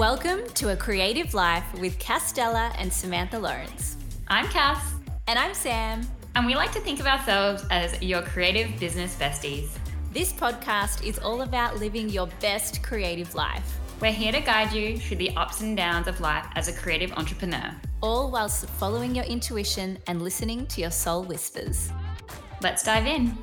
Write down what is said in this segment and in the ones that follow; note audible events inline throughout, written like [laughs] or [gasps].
Welcome to A Creative Life with Castella and Samantha Lawrence. I'm Cass. And I'm Sam. And we like to think of ourselves as your creative business besties. This podcast is all about living your best creative life. We're here to guide you through the ups and downs of life as a creative entrepreneur. All whilst following your intuition and listening to your soul whispers. Let's dive in.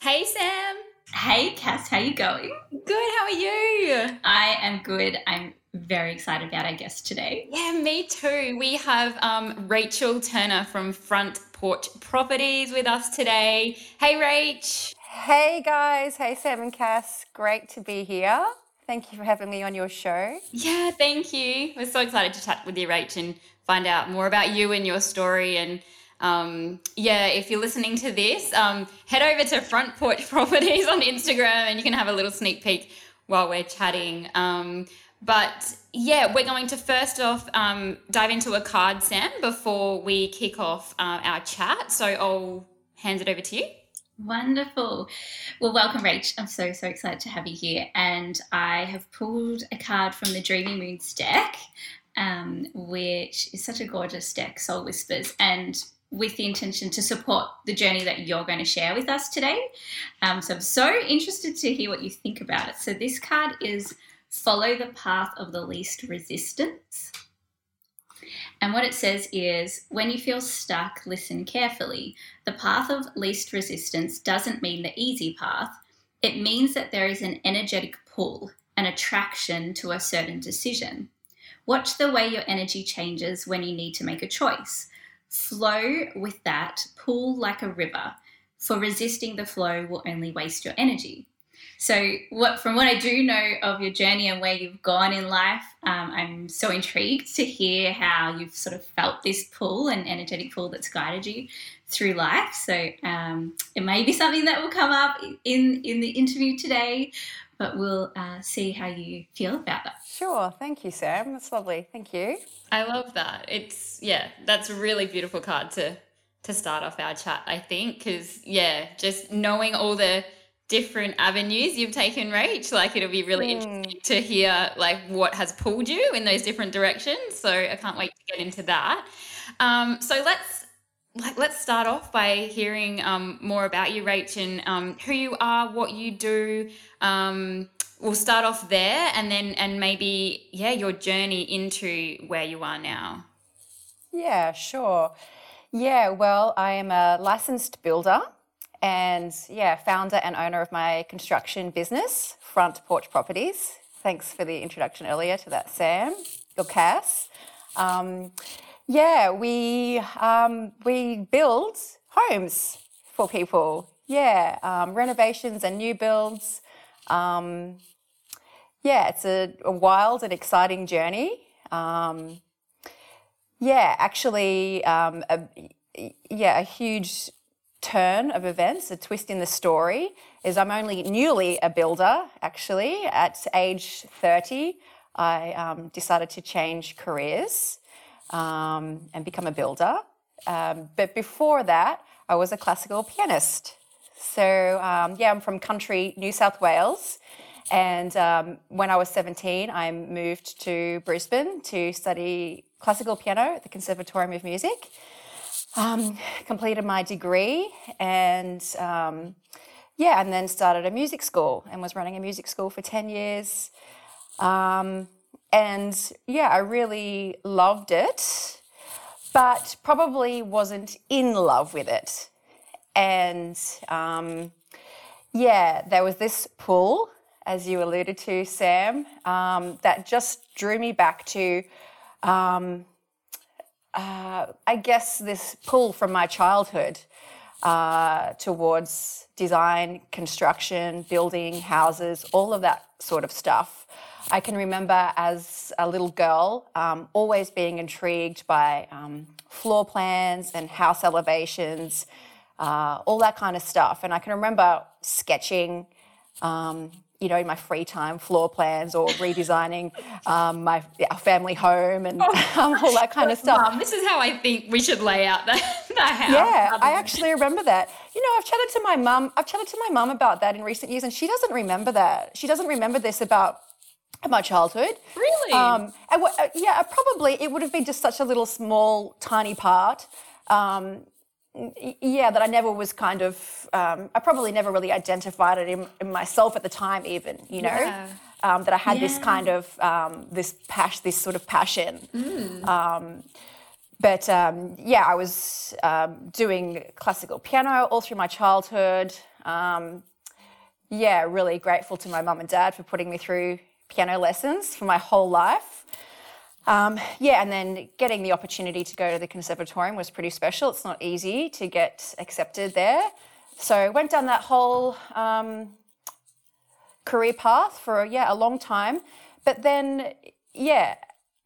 Hey, Sam. Hey, Cass, how you going? Good, how are you? I am good. I'm very excited about our guest today. Yeah, me too. We have um, Rachael Turner from Front Porch Properties with us today. Hey, Rach. Hey, guys. Hey, Sam and Cass. Great to be here. Thank you for having me on your show. Yeah, thank you. We're so excited to chat with you, Rach, and find out more about you and your story and um, yeah, if you're listening to this, um, head over to Front Porch [laughs] Properties on Instagram and you can have a little sneak peek while we're chatting. Um, but yeah, we're going to first off um, dive into a card, Sam, before we kick off uh, our chat. So I'll hand it over to you. Wonderful. Well, welcome, Rach. I'm so, so excited to have you here. And I have pulled a card from the Dreamy Moons deck, um, which is such a gorgeous deck, Soul Whispers. And with the intention to support the journey that you're going to share with us today. Um, so I'm so interested to hear what you think about it. So this card is Follow the Path of the Least Resistance. And what it says is when you feel stuck, listen carefully. The path of least resistance doesn't mean the easy path, it means that there is an energetic pull, an attraction to a certain decision. Watch the way your energy changes when you need to make a choice. Flow with that, pull like a river, for resisting the flow will only waste your energy. So, what from what I do know of your journey and where you've gone in life, um, I'm so intrigued to hear how you've sort of felt this pull and energetic pull that's guided you through life. So, um, it may be something that will come up in in the interview today, but we'll uh, see how you feel about that. Sure. Thank you, Sam. That's lovely. Thank you. I love that. It's yeah, that's a really beautiful card to to start off our chat. I think because yeah, just knowing all the different avenues you've taken, Rach, like it'll be really mm. interesting to hear like what has pulled you in those different directions. So I can't wait to get into that. Um, so let's like let's start off by hearing um, more about you, Rach, and um, who you are, what you do. Um, we'll start off there and then and maybe yeah your journey into where you are now. Yeah sure. Yeah well i am a licensed builder and yeah founder and owner of my construction business front porch properties. Thanks for the introduction earlier to that sam or cass. Um, yeah we um, we build homes for people yeah um, renovations and new builds um, yeah, it's a, a, wild and exciting journey. Um, yeah, actually, um, a, yeah, a huge turn of events, a twist in the story is I'm only newly a builder, actually. At age 30, I um, decided to change careers um, and become a builder. Um, but before that, I was a classical pianist. So, um, yeah, I'm from country New South Wales. And um, when I was 17, I moved to Brisbane to study classical piano at the Conservatorium of Music. Um, completed my degree and um, yeah, and then started a music school and was running a music school for 10 years. Um, and yeah, I really loved it, but probably wasn't in love with it. And um, yeah, there was this pull as you alluded to, Sam, um, that just drew me back to, um, uh, I guess, this pull from my childhood uh, towards design, construction, building houses, all of that sort of stuff. I can remember as a little girl um, always being intrigued by um, floor plans and house elevations, uh, all that kind of stuff. And I can remember sketching um, you know, in my free time, floor plans or redesigning um, my family home and oh, [laughs] um, all that kind of stuff. Mom, this is how I think we should lay out the, the house. Yeah, I actually remember that. You know, I've chatted to my mum. I've chatted to my mum about that in recent years, and she doesn't remember that. She doesn't remember this about my childhood. Really? Um, and wha- uh, yeah, probably it would have been just such a little small, tiny part. Um, yeah, that I never was kind of, um, I probably never really identified it in, in myself at the time, even, you know, Yeah. um, that I had this kind of, um, this pas- this sort of passion. Um, but um, yeah, I was um, doing classical piano all through my childhood. Um, yeah, really grateful to my mum and dad for putting me through piano lessons for my whole life. Um, yeah, and then getting the opportunity to go to the conservatorium was pretty special. It's not easy to get accepted there. So went down that whole um, career path for yeah a long time. But then yeah,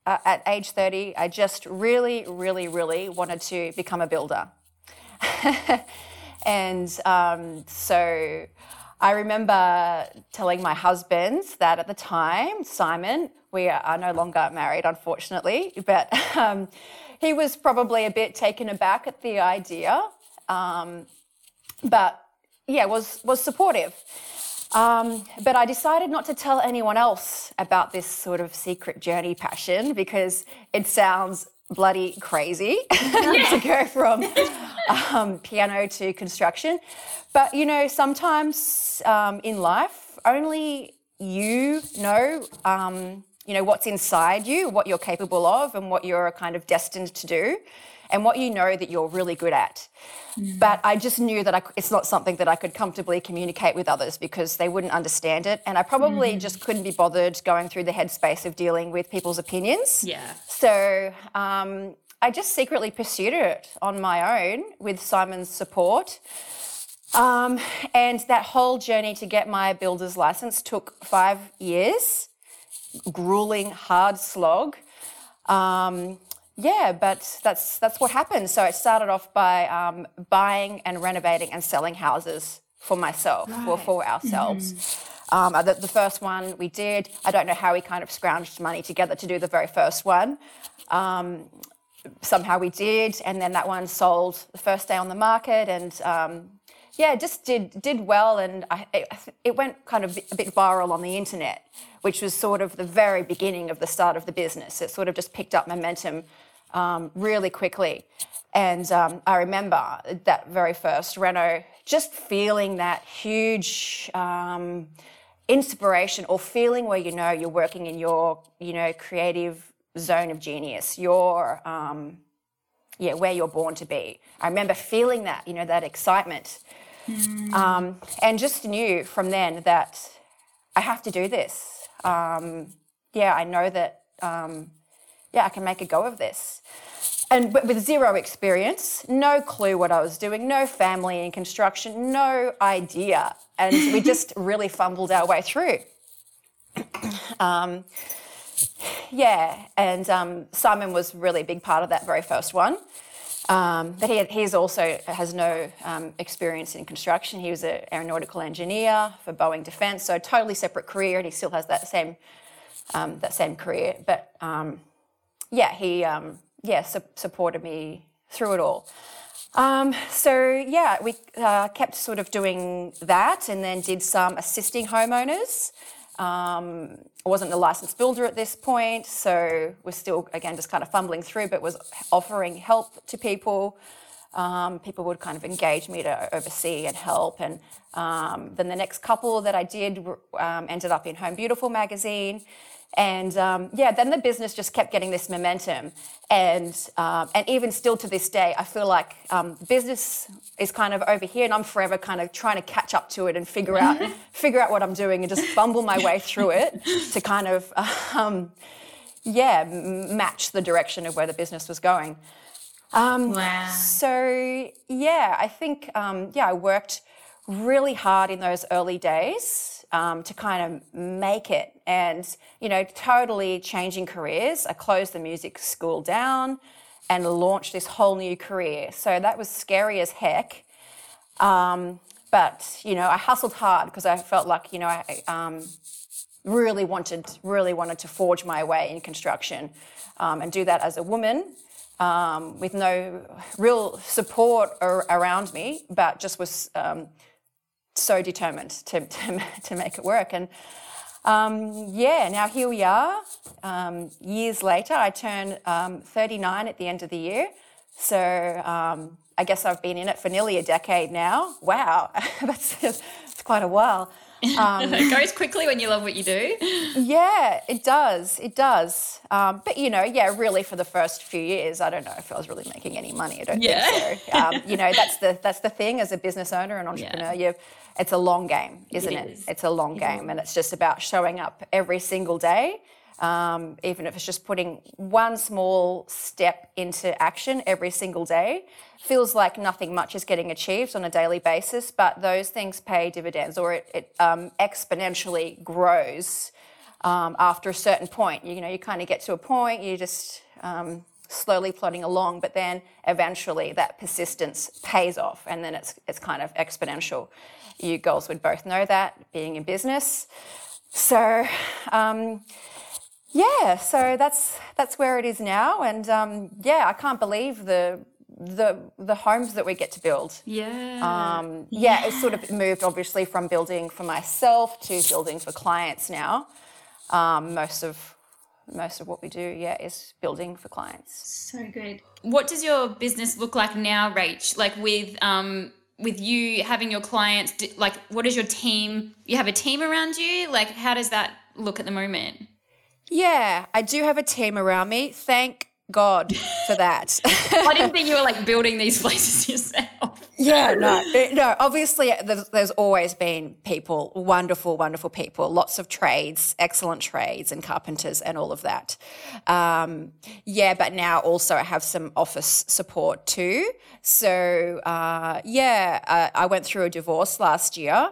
uh, at age 30, I just really, really, really wanted to become a builder. [laughs] and um, so I remember telling my husband that at the time, Simon, we are no longer married, unfortunately, but um, he was probably a bit taken aback at the idea, um, but yeah, was was supportive. Um, but I decided not to tell anyone else about this sort of secret journey passion because it sounds bloody crazy [laughs] to go from um, piano to construction. But you know, sometimes um, in life, only you know, um, you know what's inside you, what you're capable of, and what you're kind of destined to do, and what you know that you're really good at. But I just knew that I, it's not something that I could comfortably communicate with others because they wouldn't understand it, and I probably just couldn't be bothered going through the headspace of dealing with people's opinions. Yeah. So um, I just secretly pursued it on my own with Simon's support. Um, and that whole journey to get my builder's license took five years, grueling, hard slog. Um, yeah, but that's that's what happened. So it started off by um, buying and renovating and selling houses for myself, or for ourselves. Um, the, the first one we did, I don't know how we kind of scrounged money together to do the very first one. Um, somehow we did, and then that one sold the first day on the market, and um, yeah, it just did did well, and I, it, it went kind of a bit viral on the internet, which was sort of the very beginning of the start of the business. It sort of just picked up momentum um, really quickly, and um, I remember that very first reno, just feeling that huge. Um, inspiration or feeling where you know you're working in your you know creative zone of genius your um, yeah where you're born to be. I remember feeling that you know that excitement. Um, and just knew from then that i have to do this. Um, yeah i know that um, yeah i can make a go of this and but with zero experience, no clue what I was doing, no family in construction, no idea, and we [laughs] just really fumbled our way through. [clears throat] Um, yeah, and um, Simon was really a big part of that very first one. Um, but he he's also has no um, experience in construction. He was an aeronautical engineer for Boeing Defence, so totally separate career, and he still has that same um, that same career. But um, yeah, he um, yeah su- supported me through it all. Um, so yeah, we uh, kept sort of doing that, and then did some assisting homeowners. Um, I wasn't a licensed builder at this point, so we're still again just kind of fumbling through, but was offering help to people. Um, people would kind of engage me to oversee and help, and um, then the next couple that I did um, ended up in Home Beautiful magazine, and um, yeah, then the business just kept getting this momentum, and um, and even still to this day, I feel like um, business is kind of over here, and I'm forever kind of trying to catch up to it and figure out [laughs] figure out what I'm doing and just bumble my way through it to kind of [laughs] um, yeah m- match the direction of where the business was going. Um, Wow. So yeah, I think um, yeah, I worked really hard in those early days um, to kind of make it, and you know, totally changing careers. I closed the music school down and launched this whole new career. So that was scary as heck. Um, but you know, I hustled hard because I felt like you know I um, really wanted really wanted to forge my way in construction um, and do that as a woman um, with no real support ar- around me, but just was um, so determined to, [laughs] to, to make it work. And Um, yeah, now here we are. Um, years later, I turn um, 39 at the end of the year. So um, I guess I've been in it for nearly a decade now. Wow, [laughs] that's, that's quite a while. Um, [laughs] it goes quickly when you love what you do. Yeah, it does. It does. Um, but you know, yeah, really, for the first few years, I don't know if I was really making any money. I don't Yeah. think so. Um, you know, that's the that's the thing as a business owner and entrepreneur. You, it's a long game, isn't it? is. It's a long game, and it's just about showing up every single day. Um, even if it's just putting one small step into action every single day, feels like nothing much is getting achieved on a daily basis, but those things pay dividends or it, it um, exponentially grows um, after a certain point. You, know, you kind of get to a point, you just um, slowly plodding along, but then eventually that persistence pays off, and then it's it's kind of exponential. You girls would both know that being in business. So. Um, yeah, so that's that's where it is now, and um, yeah, I can't believe the the the homes that we get to build. Yeah. Um, yeah, it's sort of moved obviously from building for myself to building for clients now. Um, most of most of what we do, yeah, is building for clients. So good. what does your business look like now, Rach? Like with um with you having your clients, like what is your team? You have a team around you. Like how does that look at the moment? Yeah, I do have a team around me. Thank God for that. [laughs] I didn't think you were like building these places yourself. Yeah, [laughs] no, no. Obviously, there's, there's always been people, wonderful, wonderful people, lots of trades, excellent trades, and carpenters, and all of that. Um, yeah, but now also I have some office support too. So uh, yeah, uh, I went through a divorce last year.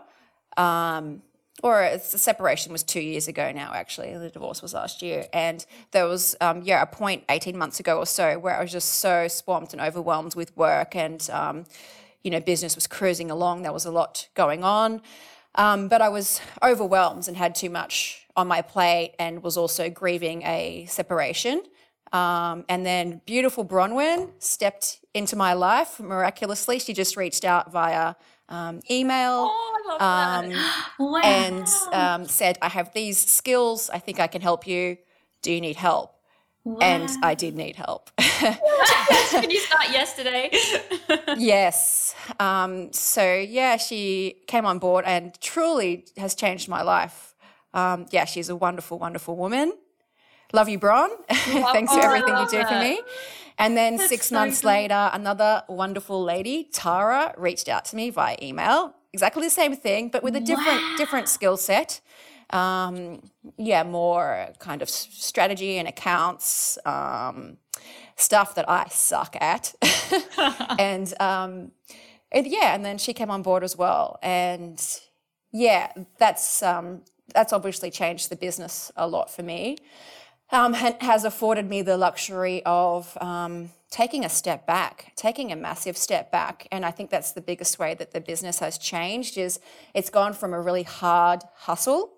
Um, or it's, the separation was two years ago now, actually. The divorce was last year. And there was, um, yeah, a point 18 months ago or so where I was just so swamped and overwhelmed with work and, um, you know, business was cruising along. There was a lot going on. Um, but I was overwhelmed and had too much on my plate and was also grieving a separation. Um, and then beautiful Bronwyn stepped into my life miraculously. She just reached out via um, email Oh, um. [gasps] Wow. and um, said, I have these skills. I think I can help you. Do you need help? And I did need help. [laughs] [laughs] Can you start yesterday? [laughs] yes. Um, so, yeah, she came on board and truly has changed my life. Um, yeah, she's a wonderful, wonderful woman. Love you, Bron. Thanks for oh, I everything you do for me. And then six so months later, another wonderful lady, Tara, reached out to me via email. Exactly the same thing, but with a different different skill set. Um, yeah, more kind of strategy and accounts um, stuff that I suck at. [laughs] and um, and yeah, and then she came on board as well. And yeah, that's um, that's obviously changed the business a lot for me. Um, has afforded me the luxury of um, taking a step back, taking a massive step back. And I think that's the biggest way that the business has changed is it's gone from a really hard hustle,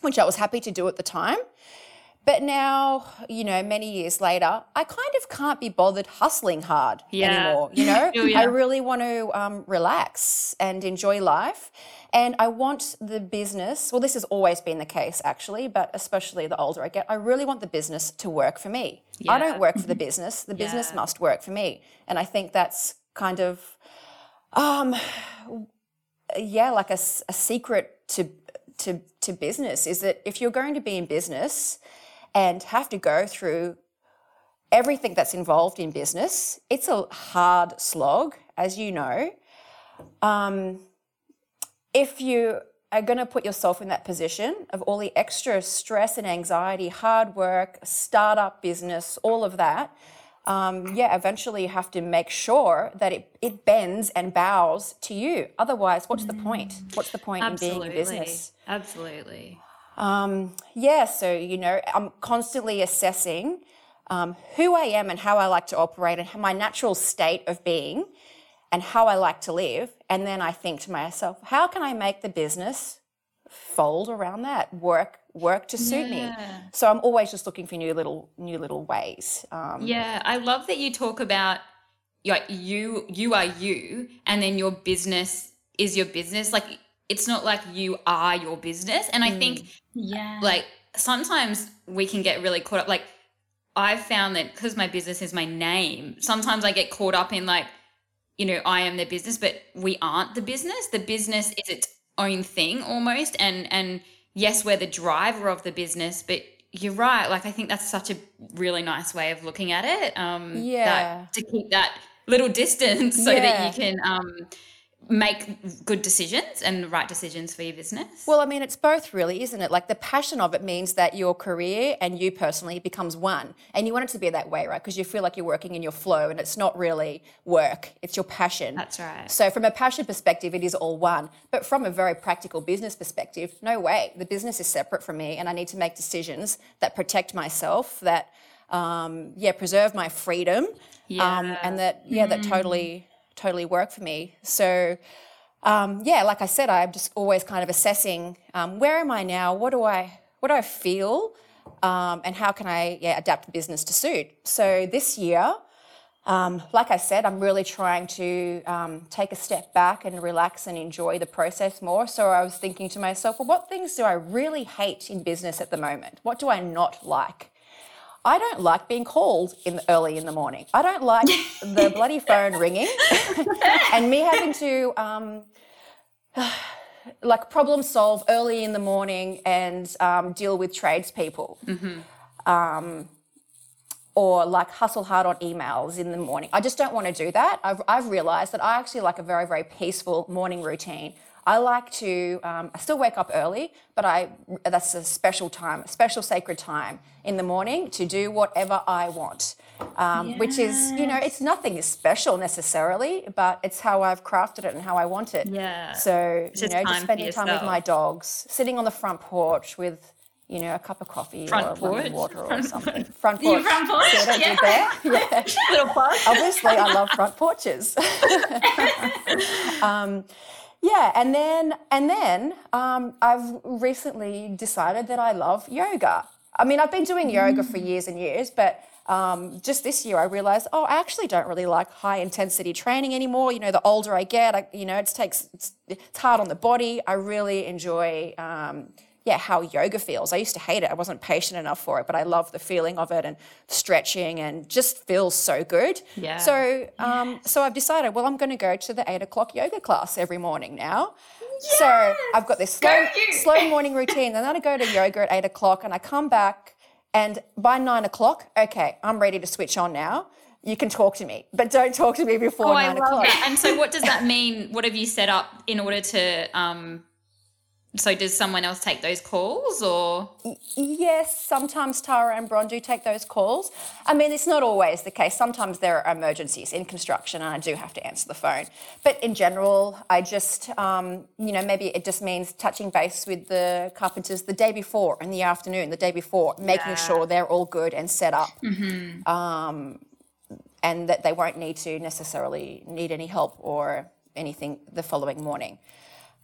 which I was happy to do at the time. But now, you know, many years later, I kind of can't be bothered hustling hard Yeah. anymore. You know, [laughs] Feel ya. I really want to um, relax and enjoy life. And I want the business, well, this has always been the case actually, but especially the older I get, I really want the business to work for me. I don't work for the business, the business Yeah. must work for me. And I think that's kind of, um, yeah, like a secret to, to, to business is that if you're going to be in business and have to go through everything that's involved in business, it's a hard slog, as you know. Um, if you are going to put yourself in that position of all the extra stress and anxiety, hard work, startup business, all of that, um, yeah, eventually you have to make sure that it, it bends and bows to you. Otherwise, what's the point? What's the point in being in business? Absolutely. Um, yeah, so you know, I'm constantly assessing um, who I am and how I like to operate and my natural state of being and how I like to live. And then I think to myself, how can I make the business fold around that, work work to suit me? So I'm always just looking for new little new little ways. Um, Yeah, I love that you talk about like you you are you and then your business is your business. Like it's not like you are your business. And I Mm. think Yeah. like sometimes we can get really caught up like I've found that because my business is my name, sometimes I get caught up in like, you know, I am the business, but we aren't the business. The business is its own thing almost. And and yes, we're the driver of the business, but you're right. Like I think that's such a really nice way of looking at it. Um Yeah. that to keep that little distance so Yeah. that you can um make good decisions and the right decisions for your business. Well, I mean, it's both really, isn't it? Like the passion of it means that your career and you personally becomes one. And you want it to be that way, right? Because you feel like you're working in your flow and it's not really work, it's your passion. That's right. So, from a passion perspective, it is all one. But from a very practical business perspective, no way. The business is separate from me, and I need to make decisions that protect myself, that, um, yeah, preserve my freedom, um, Yeah. and that, yeah, that totally, totally work for me. So, um, yeah, like I said, I'm just always kind of assessing um, where am I now? What do I, what do I feel? Um, and how can I yeah, adapt the business to suit? So this year, um, like I said, I'm really trying to um, take a step back and relax and enjoy the process more. So I was thinking to myself, well, what things do I really hate in business at the moment? What do I not like? I don't like being called in the, early in the morning. I don't like [laughs] the bloody phone ringing [laughs] and me having to um, [sighs] like problem solve early in the morning and um, deal with tradespeople. Um, or like hustle hard on emails in the morning. I just don't want to do that. I've, I've realized that I actually like a very, very peaceful morning routine. I like to, um, I still wake up early, but I that's a special time, a special sacred time in the morning to do whatever I want, um, which is, you know, it's nothing special necessarily, but it's how I've crafted it and how I want it. Yeah. So, you know, just spending time with my dogs, sitting on the front porch with, you know, a cup of coffee Front or porch? water or something. [laughs] Front porch. front porch, See what I yeah. did there? [laughs] Yeah. Little plug. Obviously, I love front porches. um, [laughs] yeah, and then and then um, I've recently decided that I love yoga. I mean, I've been doing yoga for years and years, but um, just this year I realized, oh, I actually don't really like high intensity training anymore. You know, the older I get, I, you know, it takes it's, it's hard on the body. I really enjoy. Um, yeah, how yoga feels. I used to hate it. I wasn't patient enough for it, but I love the feeling of it and stretching and just feels so good. Yeah. So, um, so I've decided, well, I'm going to go to the eight o'clock yoga class every morning now. Yes! So I've got this slow, you. slow morning routine. And then I go to yoga at eight o'clock and I come back and by nine o'clock, okay, I'm ready to switch on now. You can talk to me, but don't talk to me before Oh, I nine love o'clock. that. And so, what does that mean? What have you set up in order to? Um, so, does someone else take those calls, or Yes, sometimes Tara and Bron do take those calls. I mean, it's not always the case. Sometimes there are emergencies in construction and I do have to answer the phone. But in general, I just, um, you know, maybe it just means touching base with the carpenters the day before, in the afternoon, the day before, making Yeah. sure they're all good and set up. Um, and that they won't need to necessarily need any help or anything the following morning.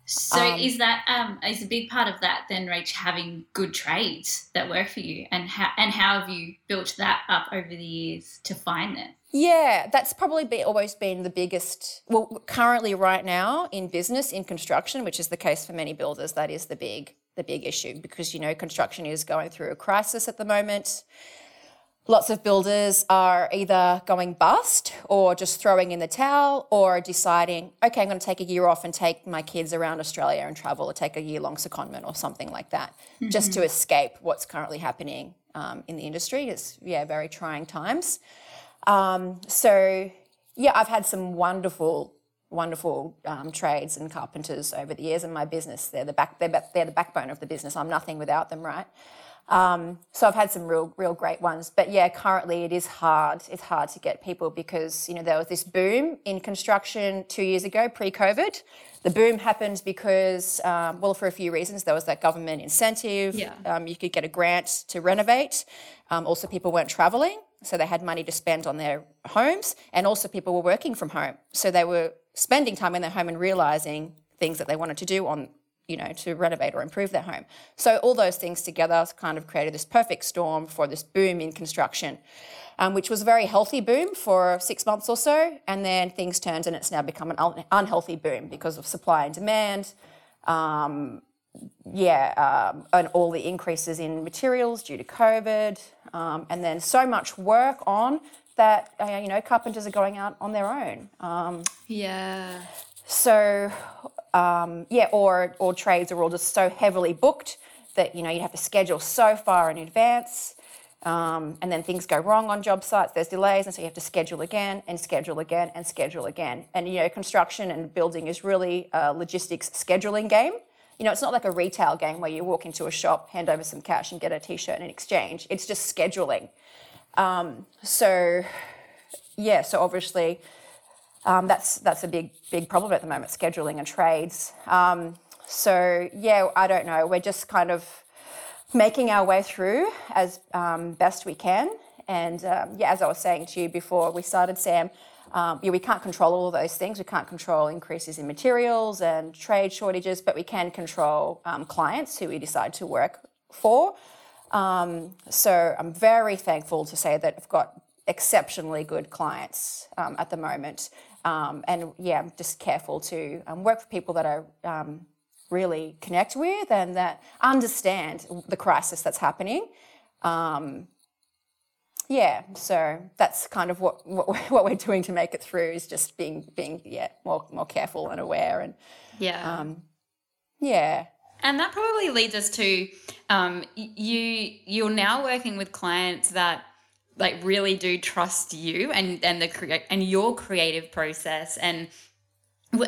So is that um, is a big part of that then, Rach, having good trades that work for you, and how and how have you built that up over the years to find them? Yeah, that's probably be, always been the biggest. Well, currently, right now in business, in construction, which is the case for many builders, that is the big the big issue because you know construction is going through a crisis at the moment. Lots of builders are either going bust or just throwing in the towel or deciding, okay, I'm going to take a year off and take my kids around Australia and travel or take a year long secondment or something like that, just to escape what's currently happening um, in the industry. It's, yeah, very trying times. Um, so, yeah, I've had some wonderful, wonderful um, trades and carpenters over the years in my business. They're the back, they're, they're the backbone of the business. I'm nothing without them, right? Um, so I've had some real, real great ones. But yeah, currently it is hard. It's hard to get people because you know there was this boom in construction two years ago, pre-COVID. The boom happened because, um, well, for a few reasons. There was that government incentive. Yeah. Um, you could get a grant to renovate. Um, also, people weren't traveling, so they had money to spend on their homes, and also people were working from home, so they were spending time in their home and realizing things that they wanted to do on you know, to renovate or improve their home. So all those things together kind of created this perfect storm for this boom in construction, um, which was a very healthy boom for six months or so, and then things turned and it's now become an un- unhealthy boom because of supply and demand. Um, yeah, um, and all the increases in materials due to COVID, um, and then so much work on that uh, you know carpenters are going out on their own. Um, Yeah. so um, yeah, or or trades are all just so heavily booked that you know you'd have to schedule so far in advance, um, and then things go wrong on job sites. There's delays, and so you have to schedule again and schedule again and schedule again. And you know, construction and building is really a logistics scheduling game. You know, it's not like a retail game where you walk into a shop, hand over some cash, and get a T-shirt in exchange. It's just scheduling. Um, so yeah, so obviously um, that's that's a big big problem at the moment, scheduling and trades. Um, so yeah, I don't know. We're just kind of making our way through as um, best we can. And um, yeah, as I was saying to you before we started, Sam, um, yeah, we can't control all those things. We can't control increases in materials and trade shortages, but we can control um, clients who we decide to work for. So I'm very thankful to say that I've got exceptionally good clients um, at the moment. Um, and yeah, I'm just careful to um, work with people that I um, really connect with and that understand the crisis that's happening. Um, yeah, so that's kind of what, what we're- [laughs] what we're doing to make it through is just being being yeah more more careful and aware and Yeah. um, yeah And that probably leads us to um, you. You're now working with clients that like really do trust you and and the crea- and your creative process. And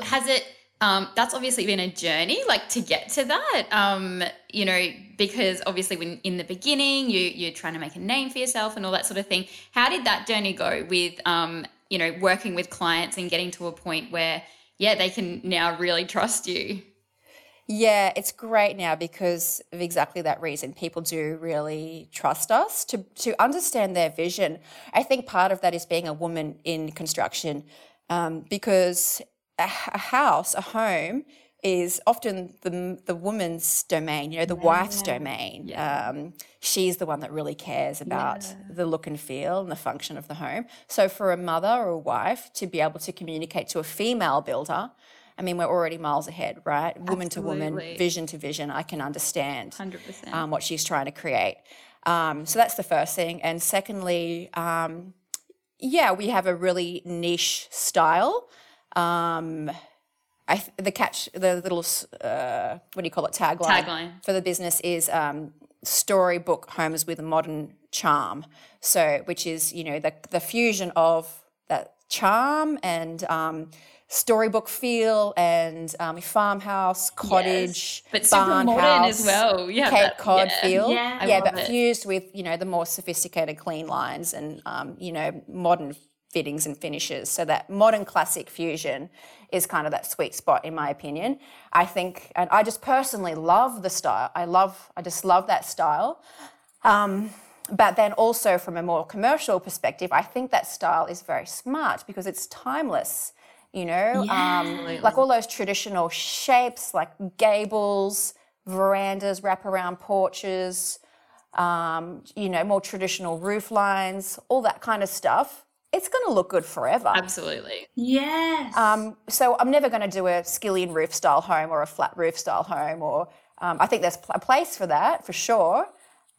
has it? Um, that's obviously been a journey, like to get to that. Um, you know, because obviously when in the beginning you you're trying to make a name for yourself and all that sort of thing. How did that journey go with um, you know working with clients and getting to a point where yeah they can now really trust you? Yeah, it's great now because of exactly that reason. People do really trust us to to understand their vision. I think part of that is being a woman in construction, um, because a house, a home, is often the the woman's domain. You know, the wife's domain. Um, she's the one that really cares about the look and feel and the function of the home. So for a mother or a wife to be able to communicate to a female builder. I mean, we're already miles ahead, right? Woman to woman, Absolutely. vision to vision. I can understand 100%. um, what she's trying to create. Um, so that's the first thing. And secondly, um, yeah, we have a really niche style. Um, I th- the catch, the little, uh, what do you call it, tagline, Tagline. for the business is um, storybook homes with a modern charm. So, which is you know the the fusion of that charm and um, storybook feel and um, farmhouse, cottage, but super modern house, as well. Yeah, Cape that- Cod yeah. feel. Yeah. I yeah, love but it. fused with you know the more sophisticated clean lines and um, you know modern fittings and finishes. So that modern classic fusion is kind of that sweet spot in my opinion. I think, and I just personally love the style. I love, I just love that style. Um, but then also from a more commercial perspective, I think that style is very smart because it's timeless. You know, um, like all those traditional shapes, like gables, verandas, wraparound porches, um, you know, more traditional roof lines, all that kind of stuff. It's going to look good forever. Absolutely. Yes. Um, so I'm never going to do a skillion roof style home or a flat roof style home, or um, I think there's pl- a place for that for sure,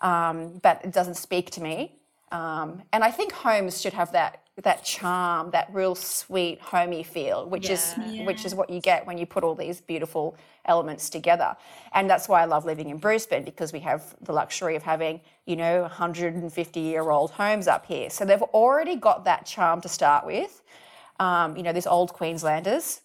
um, but it doesn't speak to me. Um, and I think homes should have that that charm, that real sweet homey feel, which is which is what you get when you put all these beautiful elements together. And that's why I love living in Brisbane because we have the luxury of having you know 150 year old homes up here. So they've already got that charm to start with. Um, you know, these old Queenslanders,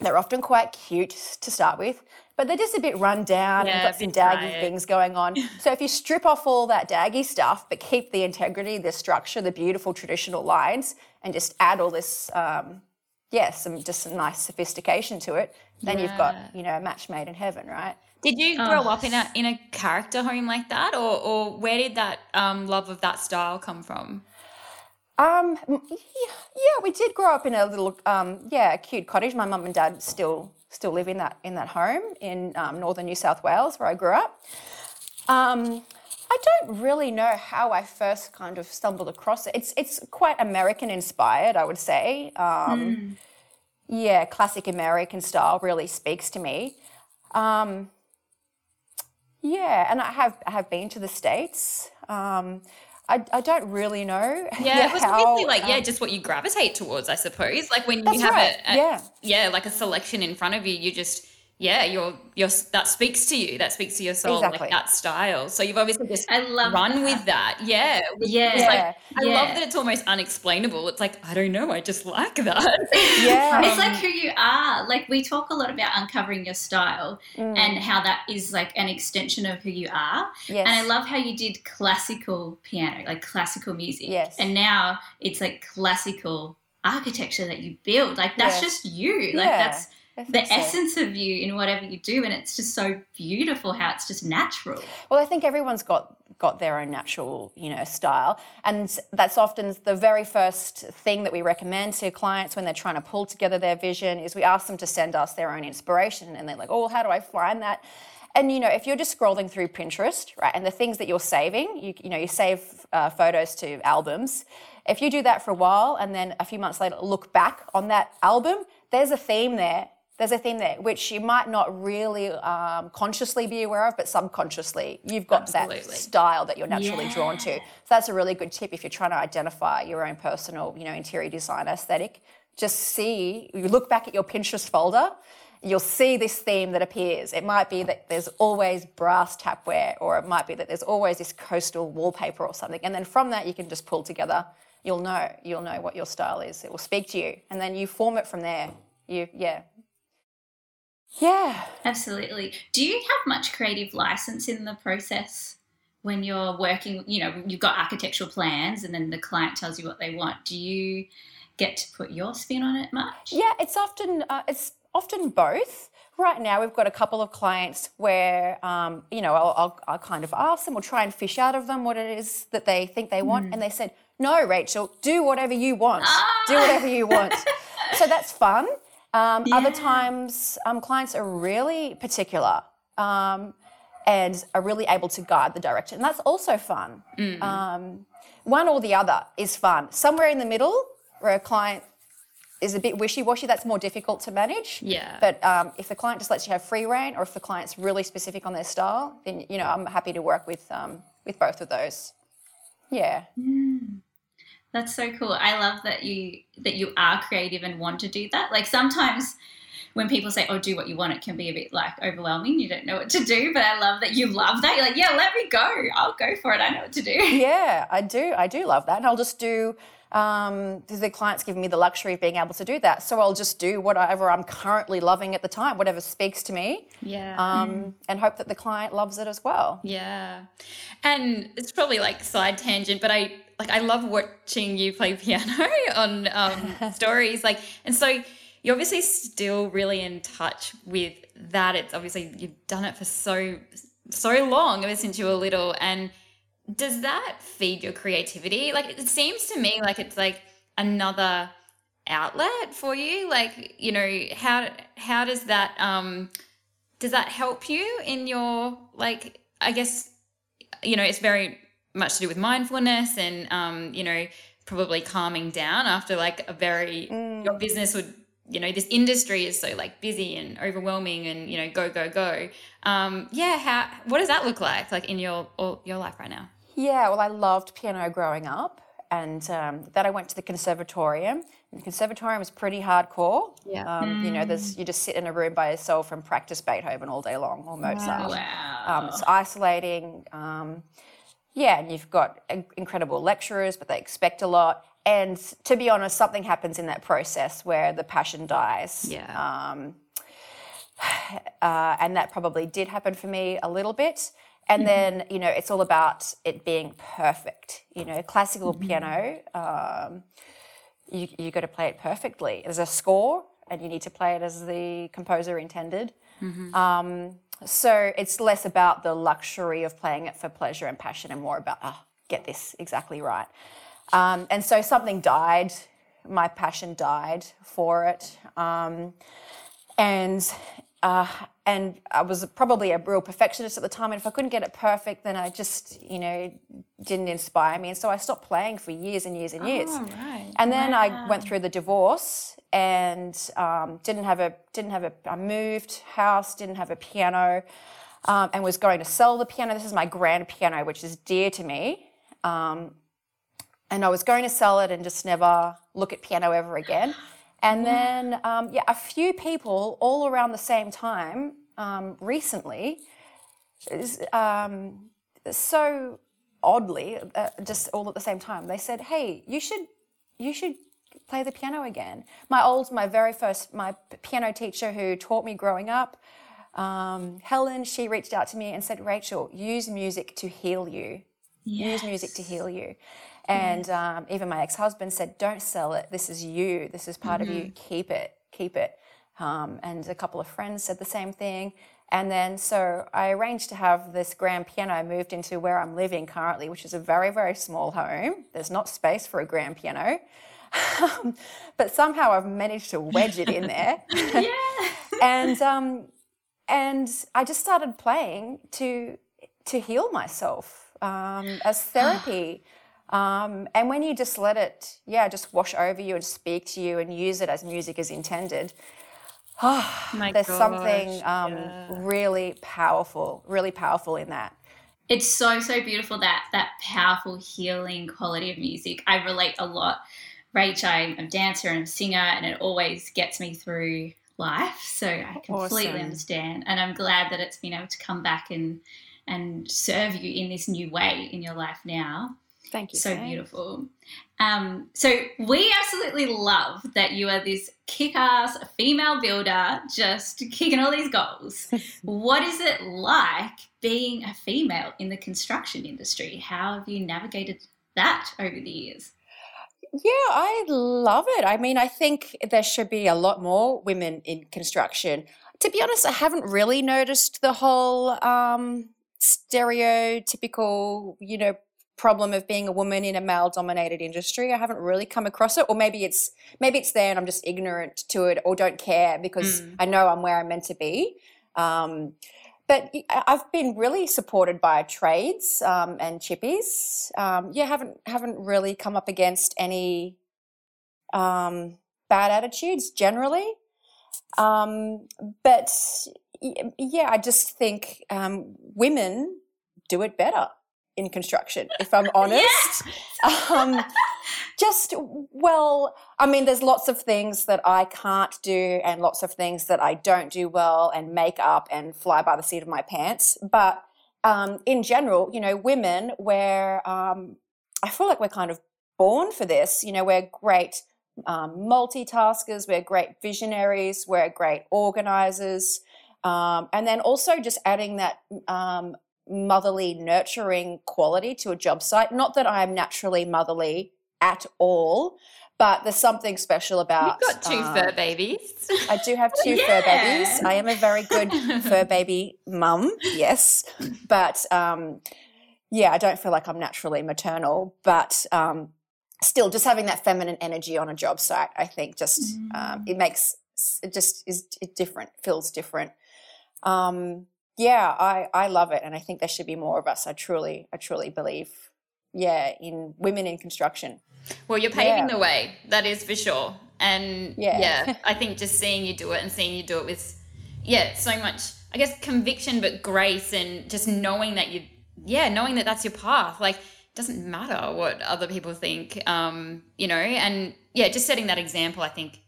they're often quite cute to start with, but they're just a bit run down Yeah, and got some daggy tired. things going on. [laughs] so if you strip off all that daggy stuff, but keep the integrity, the structure, the beautiful traditional lines, and just add all this, um, yeah, some just some nice sophistication to it, then you've got you know a match made in heaven, right? Did you grow up in a in a character home like that, or or where did that um, love of that style come from? Um, yeah, yeah, we did grow up in a little, um, yeah, cute cottage. My mum and dad still still live in that in that home in um, northern New South Wales, where I grew up. Um, I don't really know how I first kind of stumbled across it. It's it's quite American inspired, I would say. Um, Yeah, classic American style really speaks to me. Um, yeah, and I have I have been to the states. I, I don't really know. [laughs] Yeah, it was how, like yeah, um, just what you gravitate towards, I suppose. Like when you have right, a, a yeah. yeah, like a selection in front of you, you just yeah, you're you're that speaks to you. That speaks to your soul, Exactly. like that style. So you've obviously just I love run that. with that. Yeah, Yeah. is like Yeah. I Yeah. love that it's almost unexplainable. It's like I don't know, I just like that. Yeah. [laughs] it's like who you are. Like we talk a lot about uncovering your style Mm, and how that is like an extension of who you are. yes. And I love how you did classical piano, like classical music. Yes. And now it's like classical architecture that you build. Like that's Yes. just you. Like Yeah, that's I the so. essence of you in whatever you do and it's just so beautiful how it's just natural. Well, I think everyone's got got their own natural, you know, style, and that's often the very first thing that we recommend to clients when they're trying to pull together their vision. Is we ask them to send us their own inspiration, and they're like, "Oh, how do I find that?" And you know, if you're just scrolling through Pinterest, right, and the things that you're saving, you, you know, you save uh, photos to albums. If you do that for a while, and then a few months later look back on that album, there's a theme there there's a theme there which you might not really um, consciously be aware of, but subconsciously you've got that style that you're naturally drawn to. So that's a really good tip if you're trying to identify your own personal, you know, interior design aesthetic. Just see, you look back at your Pinterest folder, you'll see this theme that appears. It might be that there's always brass tapware, or it might be that there's always this coastal wallpaper or something. And then from that, you can just pull together. You'll know, you'll know what your style is. It will speak to you, and then you form it from there. You, yeah, yeah. Absolutely. Do you have much creative license in the process when you're working? You know, you've got architectural plans and then the client tells you what they want. Do you get to put your spin on it much? Yeah, it's often uh, it's often both. Right now, we've got a couple of clients where um, you know I'll, I'll, I'll kind of ask them or try and fish out of them what it is that they think they want, and they said, "No, Rachael, do whatever you want. Do whatever you want." [laughs] so that's fun. Um, Other times, um, clients are really particular. Um, and are really able to guide the direction. And that's also fun. Um, one or the other is fun. Somewhere in the middle, where a client is a bit wishy-washy, that's more difficult to manage. Yeah. But um, if the client just lets you have free reign, or if the client's really specific on their style, then you know I'm happy to work with um, with both of those. Yeah. That's so cool. I love that you that you are creative and want to do that. Like sometimes when people say, "Oh, do what you want," it can be a bit like overwhelming. You don't know what to do, but I love that you love that. You're like, "Yeah, let me go. I'll go for it. I know what to do." Yeah, I do. I do love that, and I'll just do. Um, the client's giving me the luxury of being able to do that, so I'll just do whatever I'm currently loving at the time, whatever speaks to me, yeah. um, and hope that the client loves it as well. Yeah. And it's probably like side tangent, but I like I love watching you play [laughs] piano on um, [laughs] stories. Like and so you're obviously still really in touch with that. It's obviously you've done it for so so long, ever since you were little. And does that feed your creativity? Like it seems to me like it's like another outlet for you. Like, you know, how how does that um does that help you in your like i guess you know it's very much to do with mindfulness and um you know probably calming down after like a very your business would you know this industry is so like busy and overwhelming and you know go go go um yeah how what does that look like like in your your life right now Yeah, well, I loved piano growing up, and um, then I went to the conservatorium. And the conservatorium is pretty hardcore. Yeah. Um, You know, there's you just sit in a room by yourself and practice Beethoven all day long or Mozart. Wow. Um, it's isolating. Um, yeah, and you've got incredible lecturers, but they expect a lot. And to be honest, something happens in that process where the passion dies. Yeah. Um, [sighs] uh, and that probably did happen for me a little bit. And then, you know, it's all about it being perfect. You know, classical piano, um, you, you got to play it perfectly. There's a score, and you need to play it as the composer intended. Um, so it's less about the luxury of playing it for pleasure and passion, and more about, ah, get this exactly right. Um, and so something died. My passion died for it. Um, and uh, and I was probably a real perfectionist at the time. And if I couldn't get it perfect, then I just, you know, didn't inspire me. And so I stopped playing for years and years and years. Oh, right. And then I went through the divorce and um, didn't have a didn't have a. I moved house, didn't have a piano, um, and was going to sell the piano. This is my grand piano, which is dear to me. Um, and I was going to sell it and just never look at piano ever again. [laughs] And then, um, yeah, a few people all around the same time um, recently, um, so oddly, uh, just all at the same time, they said, "Hey, you should, you should play the piano again." My old, my very first, my piano teacher who taught me growing up, um, Helen, she reached out to me and said, "Rachael, use music to heal you. Use music to heal you." And um, even my ex-husband said, "Don't sell it. This is you. This is part of you. Keep it. Keep it." Um, and a couple of friends said the same thing. And then so I arranged to have this grand piano moved into where I'm living currently, which is a very very small home. There's not space for a grand piano, [laughs] but somehow I've managed to wedge it in [laughs] there. Yeah. [laughs] and um, and I just started playing to to heal myself um, as [gasps] therapy. Um, and when you just let it, yeah, just wash over you and speak to you and use it as music is intended, [sighs] My there's something um, yeah. really powerful, really powerful in that. it's so so beautiful that that powerful healing quality of music i relate a lot rach i'm a dancer and a singer and it always gets me through life [laughs] so i completely Awesome. understand and i'm glad that it's been able to come back and and serve you in this new way in your life now Thank you. so Faye. beautiful. Um, so we absolutely love that you are this kick-ass female builder, just kicking all these goals. [laughs] what is it like being a female in the construction industry? How have you navigated that over the years? Yeah, I love it. I mean, I think there should be a lot more women in construction. To be honest, I haven't really noticed the whole um, stereotypical, you know, problem of being a woman in a male-dominated industry. I haven't really come across it, or maybe it's maybe it's there and I'm just ignorant to it or don't care because Mm. I know I'm where I'm meant to be. Um, but I've been really supported by trades um, and chippies. Um, yeah, haven't haven't really come up against any um, bad attitudes generally. Um, but yeah, I just think um, women do it better in construction. If I'm [laughs] honest, um, just well, I mean, there's lots of things that I can't do, and lots of things that I don't do well, and make up and fly by the seat of my pants. But um, in general, you know, women, we're um, I feel like we're kind of born for this. You know, we're great um, multitaskers, we're great visionaries, we're great organizers. Um, and then also just adding that um, motherly, nurturing quality to a job site. Not that I'm naturally motherly at all, but there's something special about. You've got two um, fur babies. I do have [laughs] two fur babies. I am a very good fur [laughs] baby mum, yes. But um, yeah, I don't feel like I'm naturally maternal, but um, still, just having that feminine energy on a job site, I think just um, it makes it just is it different, feels different. Um, yeah, I I love it, and I think there should be more of us. I truly, I truly believe, yeah, in women in construction. Well, you're paving Yeah. the way, that is for sure. And Yeah. yeah. [laughs] I think just seeing you do it and seeing you do it with, yeah, so much, I guess, conviction, but grace and just knowing that you, yeah, knowing that that's your path. Like, it doesn't matter what other people think, um, you know, and yeah, just setting that example, I think,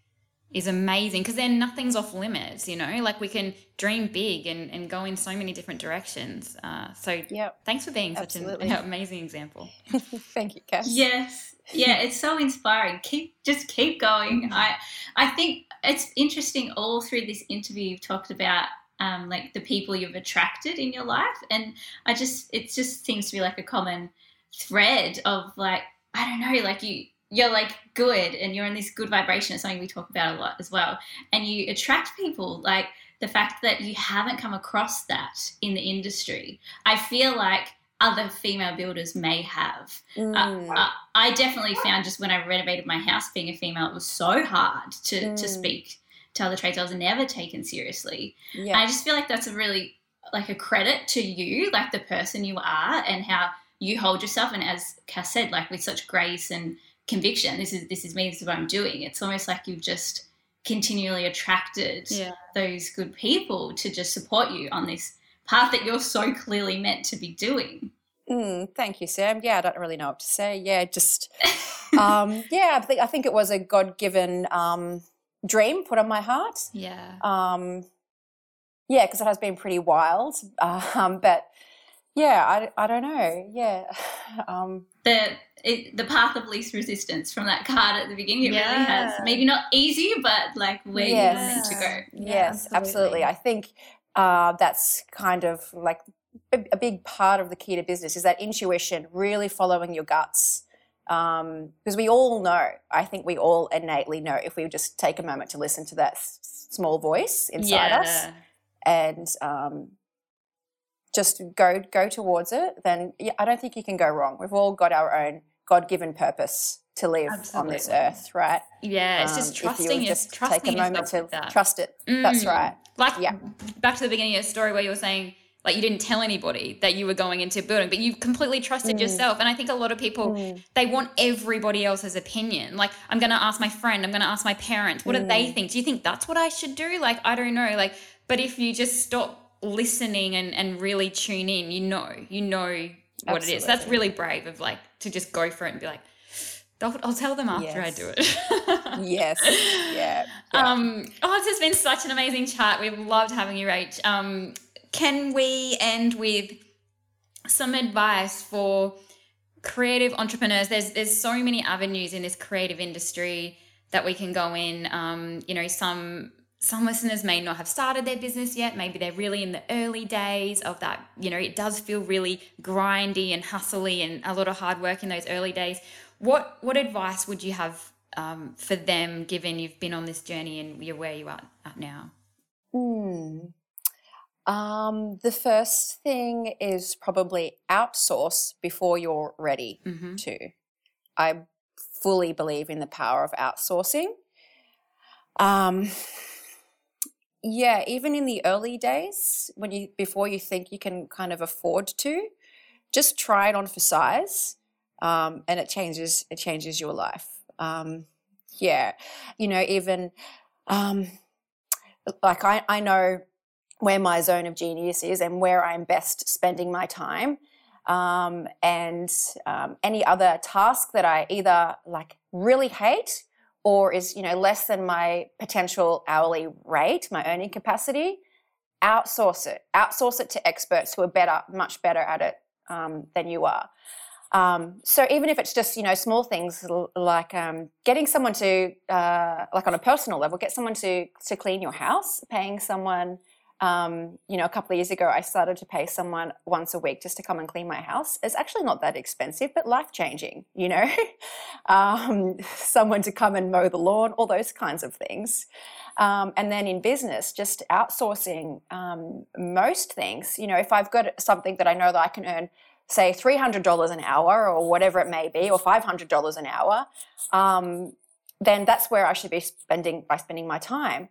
is amazing because then nothing's off limits, you know, like we can dream big and, and go in so many different directions. Uh, so Yep. thanks for being such an Absolutely. [laughs] amazing example. [laughs] Thank you, Cass. Yes. Yeah, it's so inspiring. Keep just keep going. I I think it's interesting all through this interview you've talked about um, like the people you've attracted in your life and I just it just seems to be like a common thread of like I don't know like you you're like good and you're in this good vibration it's something we talk about a lot as well and you attract people like the fact that you haven't come across that in the industry I feel like other female builders may have Mm. uh, uh, I definitely found just when I renovated my house, being a female, it was so hard to, to Mm. speak to other trades I was never taken seriously. Yeah. I just feel like that's a really like a credit to you, like the person you are and how you hold yourself. And as Cass said, like with such grace and conviction, this is this is me, this is what I'm doing. It's almost like you've just continually attracted Yeah. those good people to just support you on this path that you're so clearly meant to be doing. Mm, thank you, Sam. Yeah, I don't really know what to say. Yeah, just [laughs] um, yeah, I think I think it was a God given um, dream put on my heart. Yeah. Um, yeah, because it has been pretty wild. [laughs] Um, but yeah, I, I don't know. Yeah. [laughs] Um, the it, the path of least resistance from that card at the beginning. It really has maybe not easy, but like where you're meant to go. Yeah. yes, absolutely. absolutely. I think uh, that's kind of like a, a big part of the key to business is that intuition, really following your guts. Because we all know, I think we all innately know if we just take a moment to listen to that s- small voice inside us and um, just go go towards it, then yeah, I don't think you can go wrong. We've all got our own God-given purpose to live on this earth, right? Yeah, it's Um, just you trusting, just trusting take a moment to trust it. That's Mm. right. Like Yeah. back to the beginning of your story where you were saying like you didn't tell anybody that you were going into building, but you completely trusted Mm. yourself. And I think a lot of people Mm. they want everybody else's opinion. Like I'm going to ask my friend, I'm going to ask my parents, what do Mm. they think? Do you think that's what I should do? Like I don't know. Like but if you just stop listening and and really tune in, you know, you know what it is. That's really brave of like to just go for it and be like I'll, tell them after I do it. Yes. [laughs] Yeah. yeah. Um, oh, this has been such an amazing chat. We've loved having you, Rach. Um, can we end with some advice for creative entrepreneurs? There's there's so many avenues in this creative industry that we can go in. Um, you know, some some listeners may not have started their business yet. Maybe they're really in the early days of that. You know, it does feel really grindy and hustly and a lot of hard work in those early days. What what advice would you have um, for them, given you've been on this journey and you're where you are at now? Hmm. Um, the first thing is probably outsource before you're ready Mm-hmm. to. I fully believe in the power of outsourcing. Um, yeah, even in the early days, when you before you think you can kind of afford to, just try it on for size, um, and it changes it changes your life. Um, yeah, you know, even um, like I, I know where my zone of genius is and where I'm best spending my time. Um, and um, any other task that I either like really hate or is you know less than my potential hourly rate, my earning capacity, outsource it. Outsource it to experts who are better, much better at it um, than you are. Um, so even if it's just you know small things like um, getting someone to uh, like on a personal level, get someone to to clean your house, paying someone. Um, you know, a couple of years ago, I started to pay someone once a week just to come and clean my house. It's actually not that expensive, but life changing. You know, [laughs] um, someone to come and mow the lawn, all those kinds of things. Um, and then in business, just outsourcing um, most things. You know, if I've got something that I know that I can earn say $300 an hour or whatever it may be, or $500 an hour, um, then that's where I should be spending by spending my time.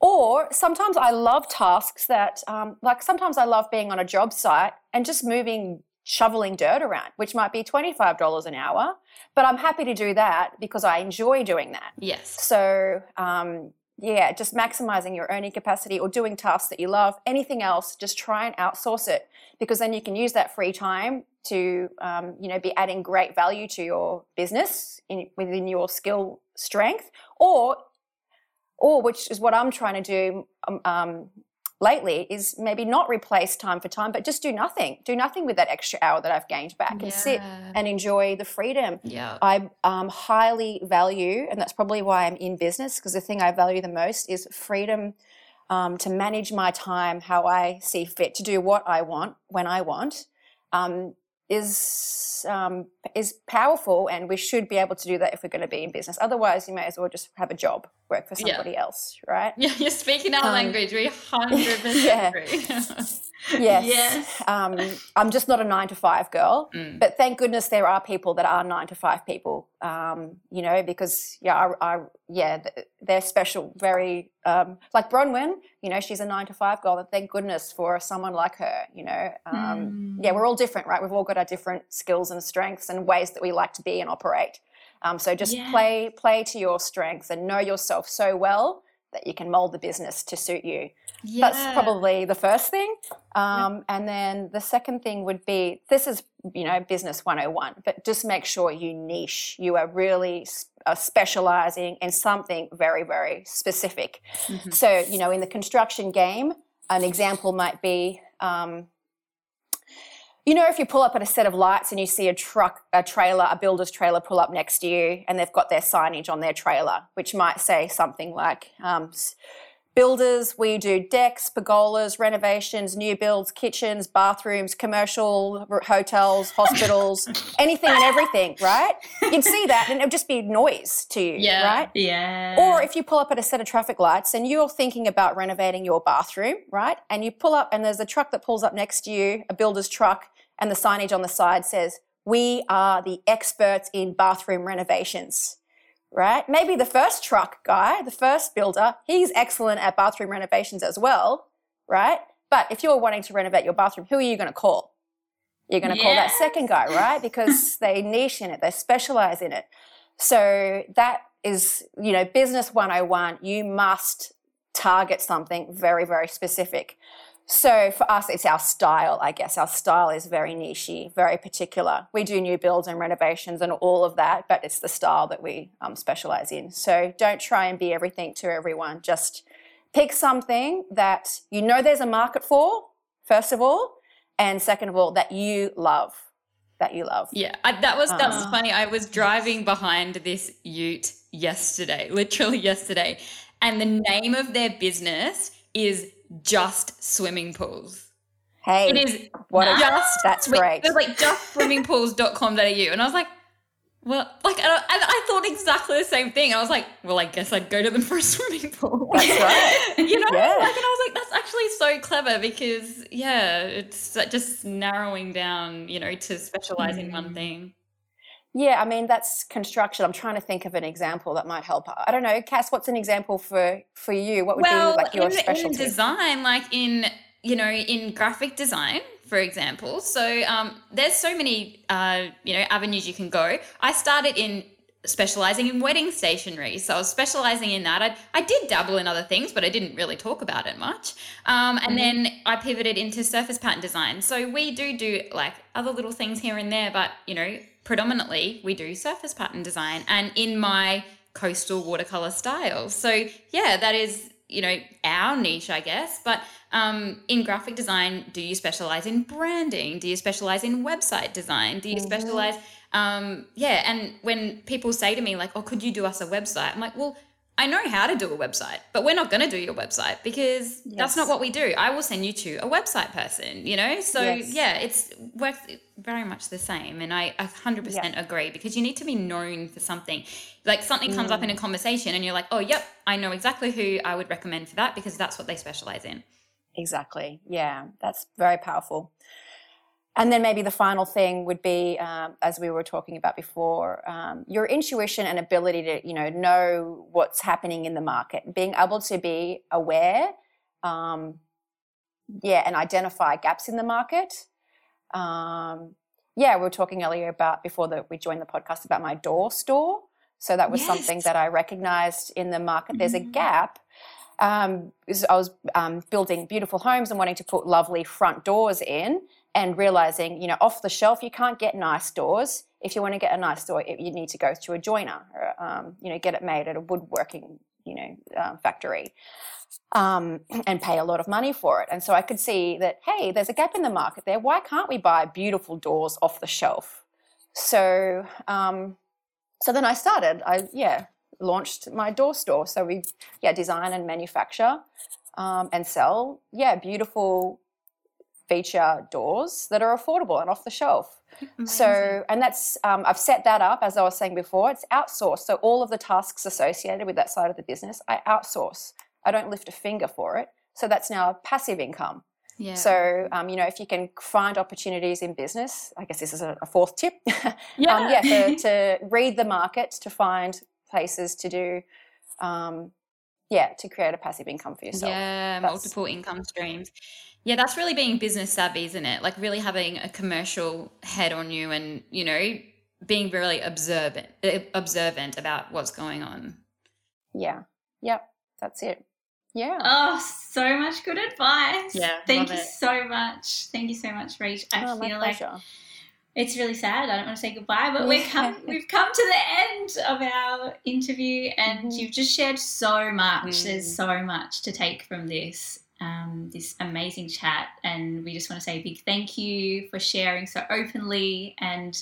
Or sometimes I love tasks that, um, like sometimes I love being on a job site and just moving, shoveling dirt around, which might be $25 an hour, but I'm happy to do that because I enjoy doing that. Yes. So, um, yeah, just maximizing your earning capacity or doing tasks that you love. Anything else, just try and outsource it because then you can use that free time to, um, you know, be adding great value to your business in, within your skill strength, or, or which is what I'm trying to do um, um, lately, is maybe not replace time for time, but just do nothing. Do nothing with that extra hour that I've gained back, and sit and enjoy the freedom Yeah. I um, highly value, and that's probably why I'm in business, because the thing I value the most is freedom um, to manage my time how I see fit, to do what I want when I want, um, is um, is powerful, and we should be able to do that if we're going to be in business. Otherwise, you may as well just have a job, work for Yeah. somebody else, right? Yeah, you're speaking our Um, language. We [laughs] hundred percent yeah. agree. [laughs] Yes. Yes. Um, I'm just not a nine to five girl, Mm. but thank goodness there are people that are nine to five people. Um, you know, because yeah, I, I yeah, they're special. Very um, like Bronwyn. You know, she's a nine to five girl, and thank goodness for someone like her. You know, um, yeah, we're all different, right? We've all got our different skills and strengths and ways that we like to be and operate. Um, so just Yeah. play play to your strengths and know yourself so well that you can mold the business to suit you. Yeah. That's probably the first thing. Um, And then the second thing would be this is, you know, business 101, but just make sure you niche. You are really uh, specializing in something very, very specific. Mhm. So, you know, in the construction game, an example might be, um, you know, if you pull up at a set of lights and you see a truck, a trailer, a builder's trailer pull up next to you, and they've got their signage on their trailer, which might say something like, um, Builders, we do decks, pergolas, renovations, new builds, kitchens, bathrooms, commercial hotels, hospitals, [laughs] anything and everything, right? You'd see that and it would just be noise to you, Yeah. right? Yeah. Or if you pull up at a set of traffic lights and you're thinking about renovating your bathroom, right? And you pull up and there's a truck that pulls up next to you, a builder's truck, and the signage on the side says, We are the experts in bathroom renovations, right? Maybe the first truck guy, the first builder, he's excellent at bathroom renovations as well, right? But if you're wanting to renovate your bathroom, who are you going to call? You're going to call that second guy, right? Because [laughs] they niche in it, they specialize in it. So that is, you know, business 101, you must target something very, very specific. So for us, it's our style, I guess. Our style is very nichey, very particular. We do new builds and renovations and all of that, but it's the style that we um, specialize in. So don't try and be everything to everyone. Just pick something that you know there's a market for, first of all, and second of all, that you love. That you love. Yeah, I, that was that was Ah. funny. I was driving behind this Ute yesterday, [laughs] literally yesterday, and the name of their business is just swimming pools. Hey, It is what a, just that's great. It was like justswimmingpools.com.au, and I was like, well, like, I, I thought exactly the same thing. I was like, well, I guess I'd go to them [laughs] for a swimming pool. That's right. [laughs] you know, Yeah. like, and I was like, that's actually so clever because, yeah, it's just narrowing down, you know, to specialize in one Mm. thing. Yeah, I mean that's construction. I'm trying to think of an example that might help. I don't know, Cass. What's an example for for you? What would well, be like your in, in specialty? design, like in you know, in graphic design, for example. So um, there's so many uh, you know avenues you can go. I started in specializing in wedding stationery, so I was specializing in that. I I did dabble in other things, but I didn't really talk about it much. Um, and then I pivoted into surface pattern design. So we do do like other little things here and there, but you know, predominantly we do surface pattern design, and in my coastal watercolor style. So yeah, that is you know our niche, I guess. But um, in graphic design, do you specialize in branding? Do you specialize in website design? Do you specialize? Um, yeah, and when people say to me like, "Oh, could you do us a website?" I'm like, "Well." I know how to do a website, but we're not going to do your website because that's not what we do. I will send you to a website person, you know? So, Yes. yeah, it's works very much the same. And I 100% agree because you need to be known for something. Like something comes up in a Mm. conversation and you're like, oh, yep, I know exactly who I would recommend for that because that's what they specialize in. Exactly. Yeah, that's very powerful. And then maybe the final thing would be, um, as we were talking about before, um, your intuition and ability to, you know, know what's happening in the market, being able to be aware, um, yeah, and identify gaps in the market. Um, yeah, we were talking earlier about before that we joined the podcast about my door store. So that was something that I recognized in the market. There's a Mhm. gap. Um, I was um, building beautiful homes and wanting to put lovely front doors in, and realizing, you know, off the shelf you can't get nice doors. If you want to get a nice door, it, you need to go to a joiner, or, um, you know, get it made at a woodworking, you know, um, factory, um, [clears throat] and pay a lot of money for it. And so I could see that, hey, there's a gap in the market there. Why can't we buy beautiful doors off the shelf? So, um, so then I started. I yeah launched my door store. So we yeah design and manufacture um, and sell yeah beautiful feature doors that are affordable and off the shelf. So, and that's, um, I've set that up, as I was saying before, it's outsourced. So, all of the tasks associated with that side of the business, I outsource. I don't lift a finger for it. So, that's now a passive income. Yeah. So, um, you know, if you can find opportunities in business, I guess this is a, a fourth tip. [laughs] yeah. um, yeah, to, [laughs] to read the market, to find places to do, um, yeah, to create a passive income for yourself. Yeah, That's- multiple income streams. Yeah, that's really being business savvy, isn't it? Like really having a commercial head on you and, you know, being really observant eh, observant about what's going on. Yeah. Yep. That's it. Yeah. Oh, so much good advice. Yeah, Thank you it. so much. Thank you so much, Rach. I Oh, my feel like pleasure. it's really sad. I don't want to say goodbye, but we're come, [laughs] we've come to the end of our interview, and Mhm. you've just shared so much. Mm. There's so much to take from this. Um, this amazing chat, and we just want to say a big thank you for sharing so openly. And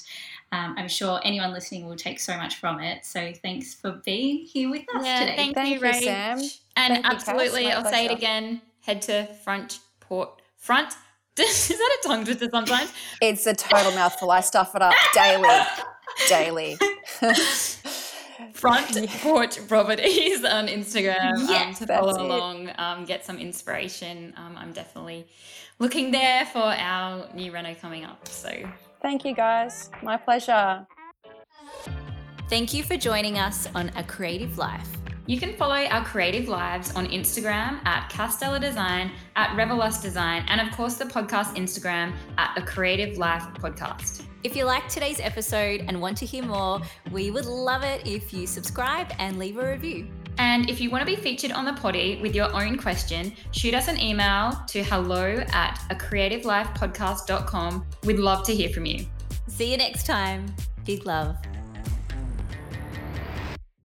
um, I'm sure anyone listening will take so much from it. So thanks for being here with us Yeah, today. thank, Thank you, you, Rach. Sam. And Thank absolutely, I'll say it again. Head to front port front. [laughs] Is that a tongue twister sometimes? It's a total mouthful. I stuff it up daily. [laughs] daily. [laughs] front [laughs] porch properties [laughs] on Instagram um, to follow it. along, um, get some inspiration. Um, I'm definitely looking there for our new reno coming up. So Thank you, guys. My pleasure. Thank you for joining us on A Creative Life. You can follow our creative lives on Instagram at Castella Design, at Revelus Design, and of course the podcast Instagram at the Creative Life Podcast. If you liked today's episode and want to hear more, we would love it if you subscribe and leave a review. And if you want to be featured on the potty with your own question, shoot us an email to hello at a creativelifepodcast.com. We'd love to hear from you. See you next time. Big love.